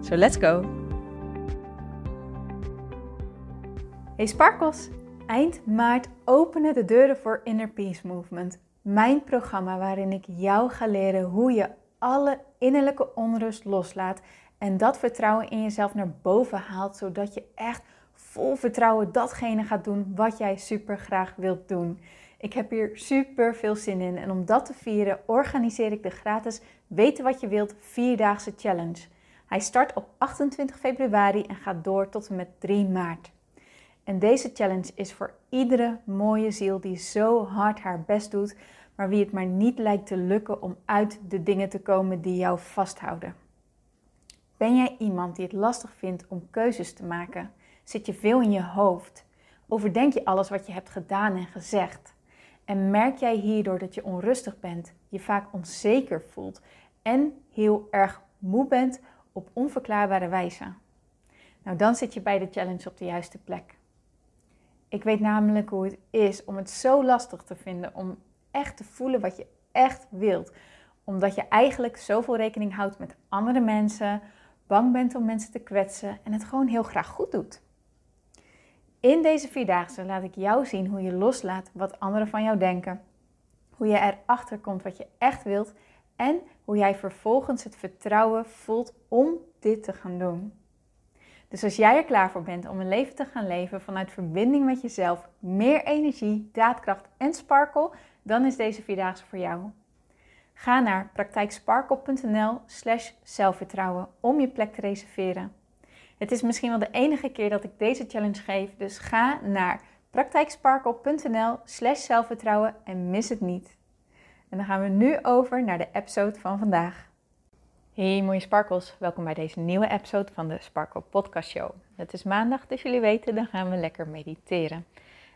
So let's go! Hey Sparkles! Eind maart openen de deuren voor Inner Peace Movement. Mijn programma waarin ik jou ga leren hoe je alle innerlijke onrust loslaat en dat vertrouwen in jezelf naar boven haalt, zodat je echt vol vertrouwen datgene gaat doen wat jij super graag wilt doen. Ik heb hier super veel zin in en om dat te vieren organiseer ik de gratis Weten wat je wilt vierdaagse challenge. Hij start op 28 februari en gaat door tot en met 3 maart. En deze challenge is voor iedere mooie ziel die zo hard haar best doet, maar wie het maar niet lijkt te lukken om uit de dingen te komen die jou vasthouden. Ben jij iemand die het lastig vindt om keuzes te maken? Zit je veel in je hoofd? Overdenk je alles wat je hebt gedaan en gezegd? En merk jij hierdoor dat je onrustig bent, je vaak onzeker voelt en heel erg moe bent op onverklaarbare wijze? Nou, dan zit je bij de challenge op de juiste plek. Ik weet namelijk hoe het is om het zo lastig te vinden om echt te voelen wat je echt wilt. Omdat je eigenlijk zoveel rekening houdt met andere mensen, bang bent om mensen te kwetsen en het gewoon heel graag goed doet. In deze vierdaagse laat ik jou zien hoe je loslaat wat anderen van jou denken. Hoe je erachter komt wat je echt wilt en hoe jij vervolgens het vertrouwen voelt om dit te gaan doen. Dus als jij er klaar voor bent om een leven te gaan leven vanuit verbinding met jezelf, meer energie, daadkracht en sparkle, dan is deze vierdaagse voor jou. Ga naar praktijksparkle.nl slash zelfvertrouwen om je plek te reserveren. Het is misschien wel de enige keer dat ik deze challenge geef, dus ga naar praktijksparkle.nl slash zelfvertrouwen en mis het niet. En dan gaan we nu over naar de episode van vandaag. Hey mooie sparkles, welkom bij deze nieuwe episode van de Sparkle Podcast Show. Het is maandag, dus jullie weten, dan gaan we lekker mediteren.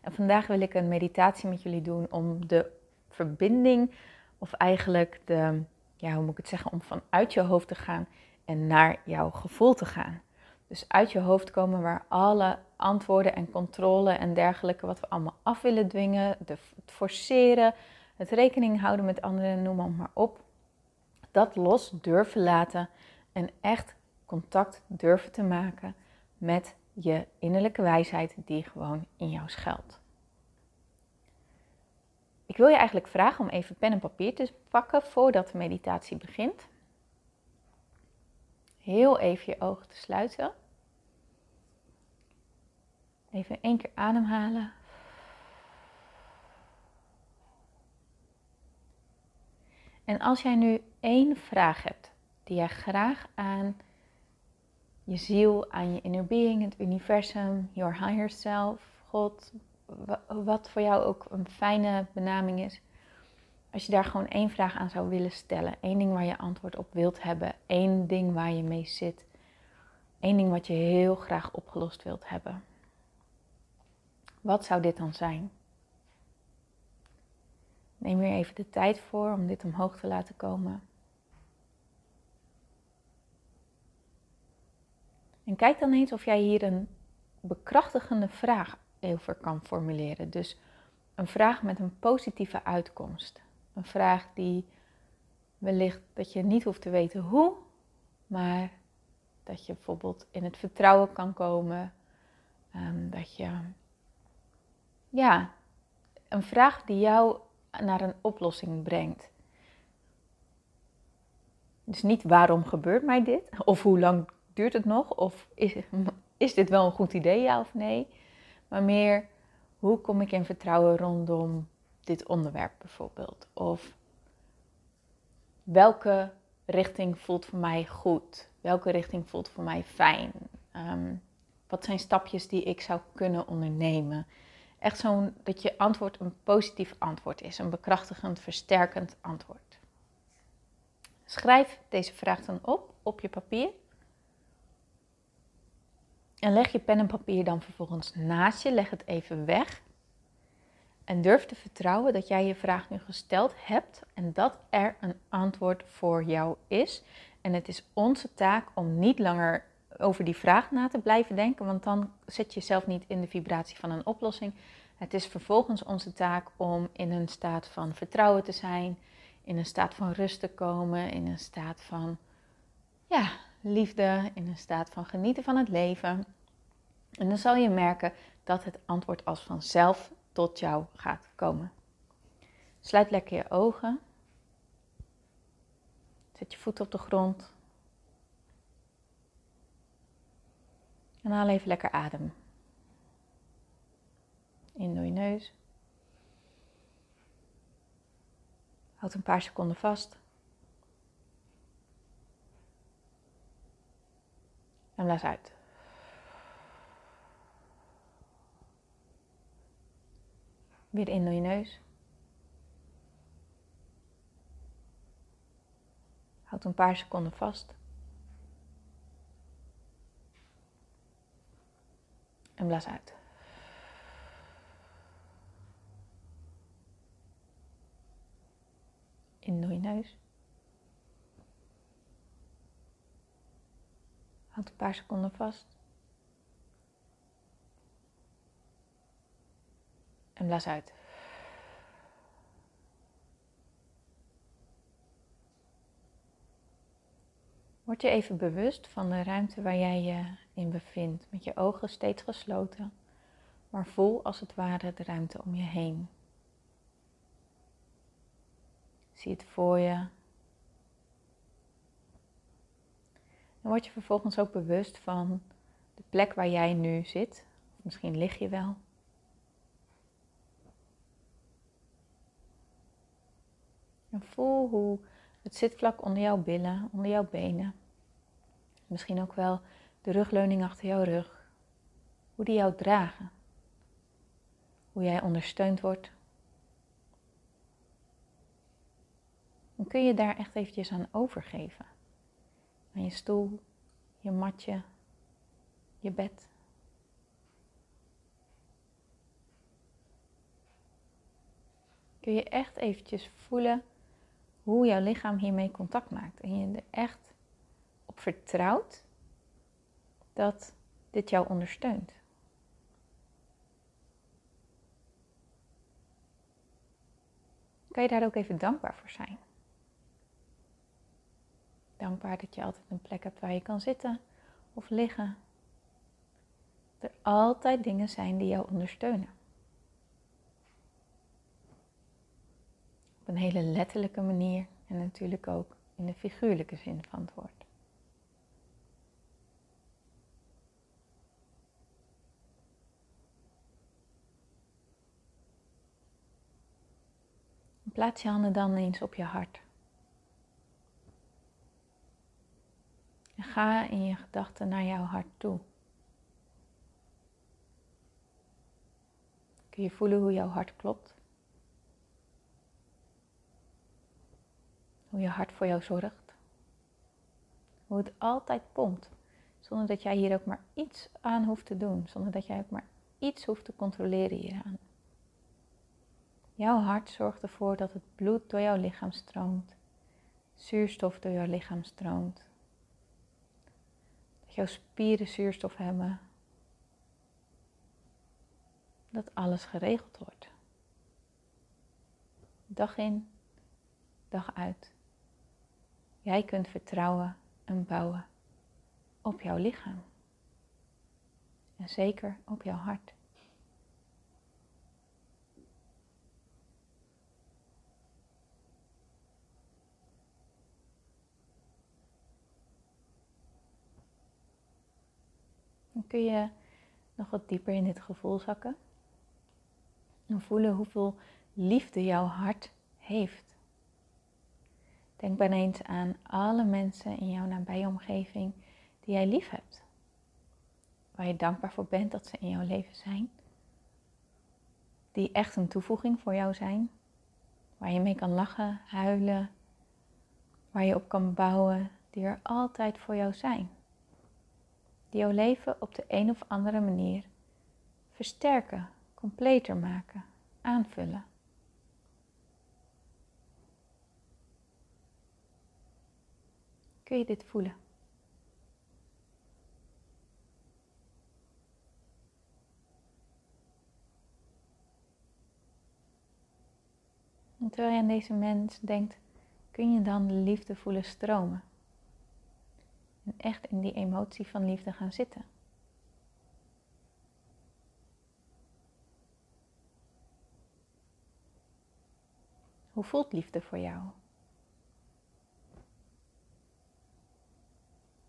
En vandaag wil ik een meditatie met jullie doen om de verbinding, of eigenlijk de, ja, hoe moet ik het zeggen, om vanuit je hoofd te gaan en naar jouw gevoel te gaan. Dus uit je hoofd komen waar alle antwoorden en controle en dergelijke, wat we allemaal af willen dwingen, de, het forceren, het rekening houden met anderen, noem maar op, dat los durven laten en echt contact durven te maken met je innerlijke wijsheid die gewoon in jou schuilt. Ik wil je eigenlijk vragen om even pen en papier te pakken voordat de meditatie begint. Heel even je ogen te sluiten. Even één keer ademhalen. En als jij nu één vraag hebt die jij graag aan je ziel, aan je inner being, het universum, your higher self, God, wat voor jou ook een fijne benaming is. Als je daar gewoon één vraag aan zou willen stellen, één ding waar je antwoord op wilt hebben, één ding waar je mee zit, één ding wat je heel graag opgelost wilt hebben. Wat zou dit dan zijn? Neem hier even de tijd voor om dit omhoog te laten komen. En kijk dan eens of jij hier een bekrachtigende vraag over kan formuleren. Dus een vraag met een positieve uitkomst. Een vraag die wellicht dat je niet hoeft te weten hoe, maar dat je bijvoorbeeld in het vertrouwen kan komen. Um, dat je, ja, een vraag die jou naar een oplossing brengt. Dus niet waarom gebeurt mij dit? Of hoe lang duurt het nog? Of is, is dit wel een goed idee, ja of nee? Maar meer, hoe kom ik in vertrouwen rondom dit onderwerp bijvoorbeeld? Of welke richting voelt voor mij goed? Welke richting voelt voor mij fijn? Um, wat zijn stapjes die ik zou kunnen ondernemen? Echt zo'n dat je antwoord een positief antwoord is, een bekrachtigend, versterkend antwoord. Schrijf deze vraag dan op op je papier. En leg je pen en papier dan vervolgens naast je, leg het even weg. En durf te vertrouwen dat jij je vraag nu gesteld hebt en dat er een antwoord voor jou is. En het is onze taak om niet langer over die vraag na te blijven denken, want dan zet je jezelf niet in de vibratie van een oplossing. Het is vervolgens onze taak om in een staat van vertrouwen te zijn, in een staat van rust te komen, in een staat van ja, liefde, in een staat van genieten van het leven. En dan zal je merken dat het antwoord als vanzelf tot jou gaat komen. Sluit lekker je ogen. Zet je voet op de grond. En haal even lekker adem. In door je neus. Houd een paar seconden vast. En blaas uit. Weer in door je neus. Houd een paar seconden vast. En blaas uit. In door je neus. Houd een paar seconden vast. En blaas uit. Word je even bewust van de ruimte waar jij je in bevindt, met je ogen steeds gesloten, maar voel als het ware de ruimte om je heen. Zie het voor je. Dan word je vervolgens ook bewust van de plek waar jij nu zit. Misschien lig je wel. Voel hoe het zitvlak onder jouw billen, onder jouw benen, misschien ook wel de rugleuning achter jouw rug, hoe die jou dragen, hoe jij ondersteund wordt. Dan kun je daar echt eventjes aan overgeven. Aan je stoel, je matje, je bed. Kun je echt eventjes voelen hoe jouw lichaam hiermee contact maakt. En je er echt op vertrouwt dat dit jou ondersteunt. Kan je daar ook even dankbaar voor zijn? Dankbaar dat je altijd een plek hebt waar je kan zitten of liggen. Dat er altijd dingen zijn die jou ondersteunen. Op een hele letterlijke manier en natuurlijk ook in de figuurlijke zin van het woord. Plaats je handen dan eens op je hart. En ga in je gedachten naar jouw hart toe. Kun je voelen hoe jouw hart klopt? Hoe je hart voor jou zorgt. Hoe het altijd pompt. Zonder dat jij hier ook maar iets aan hoeft te doen. Zonder dat jij ook maar iets hoeft te controleren hieraan. Jouw hart zorgt ervoor dat het bloed door jouw lichaam stroomt. Zuurstof door jouw lichaam stroomt. Dat jouw spieren zuurstof hebben. Dat alles geregeld wordt. Dag in, dag uit. Jij kunt vertrouwen en bouwen op jouw lichaam. En zeker op jouw hart. Dan kun je nog wat dieper in dit gevoel zakken. En voelen hoeveel liefde jouw hart heeft. Denk maar eens aan alle mensen in jouw nabije omgeving die jij lief hebt. Waar je dankbaar voor bent dat ze in jouw leven zijn. Die echt een toevoeging voor jou zijn. Waar je mee kan lachen, huilen. Waar je op kan bouwen. Die er altijd voor jou zijn. Die jouw leven op de een of andere manier versterken, completer maken, aanvullen. Kun je dit voelen? En terwijl je aan deze mens denkt, kun je dan de liefde voelen stromen. En echt in die emotie van liefde gaan zitten. Hoe voelt liefde voor jou?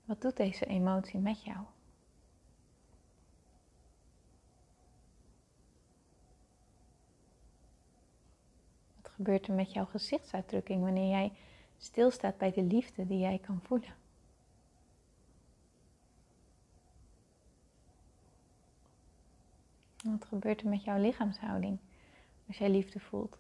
Wat doet deze emotie met jou? Wat gebeurt er met jouw gezichtsuitdrukking wanneer jij stilstaat bij de liefde die jij kan voelen? Wat gebeurt er met jouw lichaamshouding als jij liefde voelt?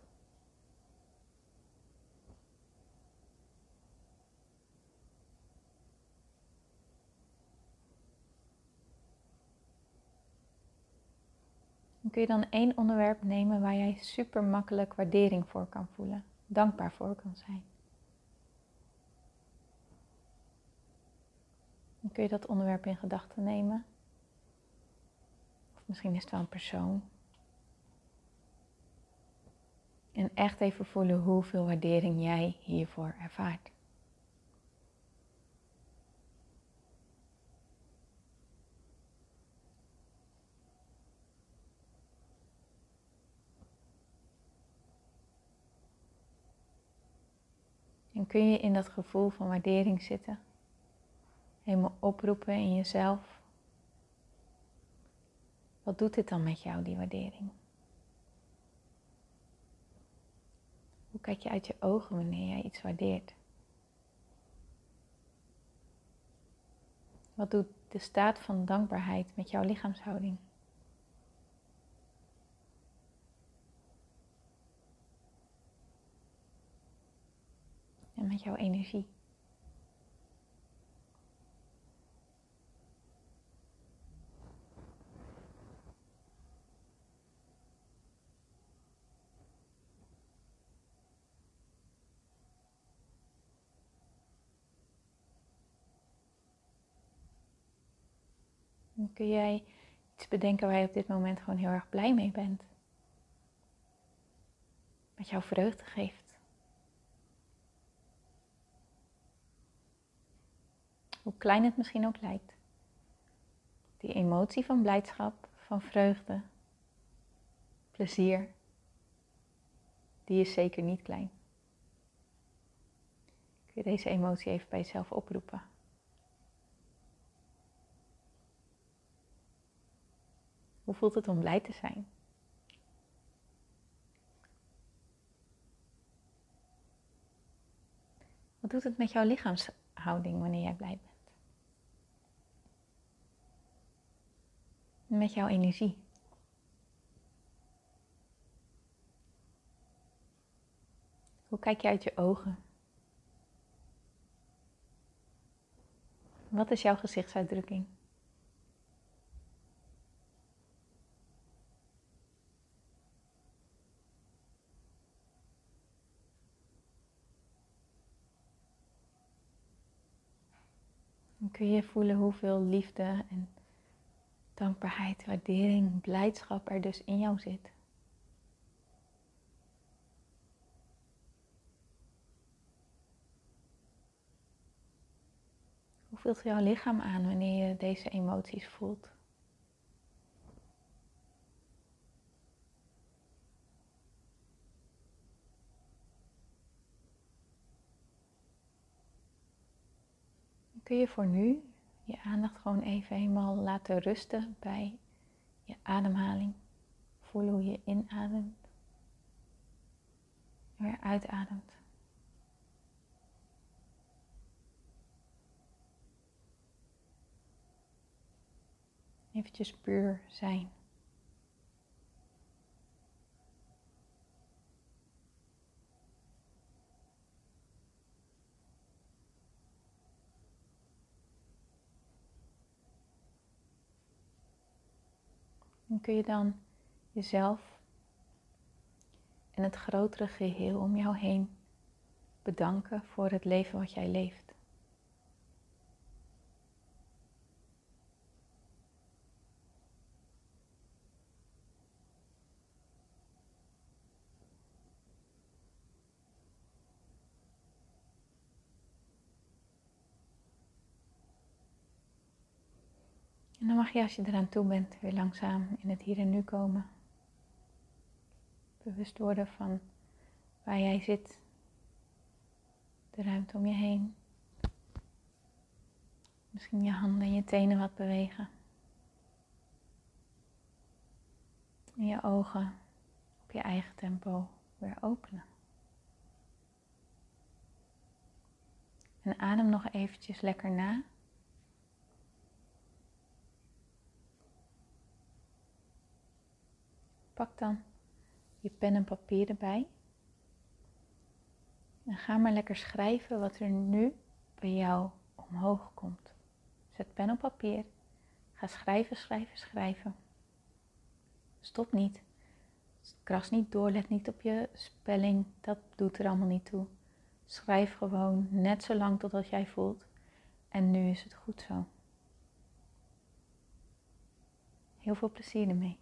kun je dan één onderwerp nemen waar jij super makkelijk waardering voor kan voelen, dankbaar voor kan zijn. Dan kun je dat onderwerp in gedachten nemen. Misschien is het wel een persoon. En echt even voelen hoeveel waardering jij hiervoor ervaart. En kun je in dat gevoel van waardering zitten. Helemaal oproepen in jezelf. Wat doet dit dan met jou, die waardering? Hoe kijk je uit je ogen wanneer jij iets waardeert? Wat doet de staat van dankbaarheid met jouw lichaamshouding? en met jouw energie. Kun jij iets bedenken waar je op dit moment gewoon heel erg blij mee bent. Wat jou vreugde geeft. hoe klein het misschien ook lijkt. Die emotie van blijdschap, van vreugde, plezier, die is zeker niet klein. Kun je deze emotie even bij jezelf oproepen? Hoe voelt het om blij te zijn? Wat doet het met jouw lichaamshouding wanneer jij blij bent? met jouw energie. Hoe kijk je uit je ogen? Wat is jouw gezichtsuitdrukking? Dan kun je voelen hoeveel liefde en dankbaarheid, waardering, blijdschap er dus in jou zit. Hoe voelt jouw lichaam aan wanneer je deze emoties voelt? Kun je voor nu je aandacht gewoon even helemaal laten rusten bij je ademhaling. Voelen hoe je inademt en weer uitademt. Eventjes puur zijn. En kun je dan jezelf en het grotere geheel om jou heen bedanken voor het leven wat jij leeft. En dan mag je als je eraan toe bent weer langzaam in het hier en nu komen. Bewust worden van waar jij zit. De ruimte om je heen. Misschien je handen en je tenen wat bewegen. En je ogen op je eigen tempo weer openen. En adem nog eventjes lekker na. Pak dan je pen en papier erbij. En ga maar lekker schrijven wat er nu bij jou omhoog komt. Zet pen op papier. Ga schrijven, schrijven, schrijven. Stop niet. Kras niet door, let niet op je spelling. Dat doet er allemaal niet toe. Schrijf gewoon net zo lang totdat jij voelt. En nu is het goed zo. Heel veel plezier ermee.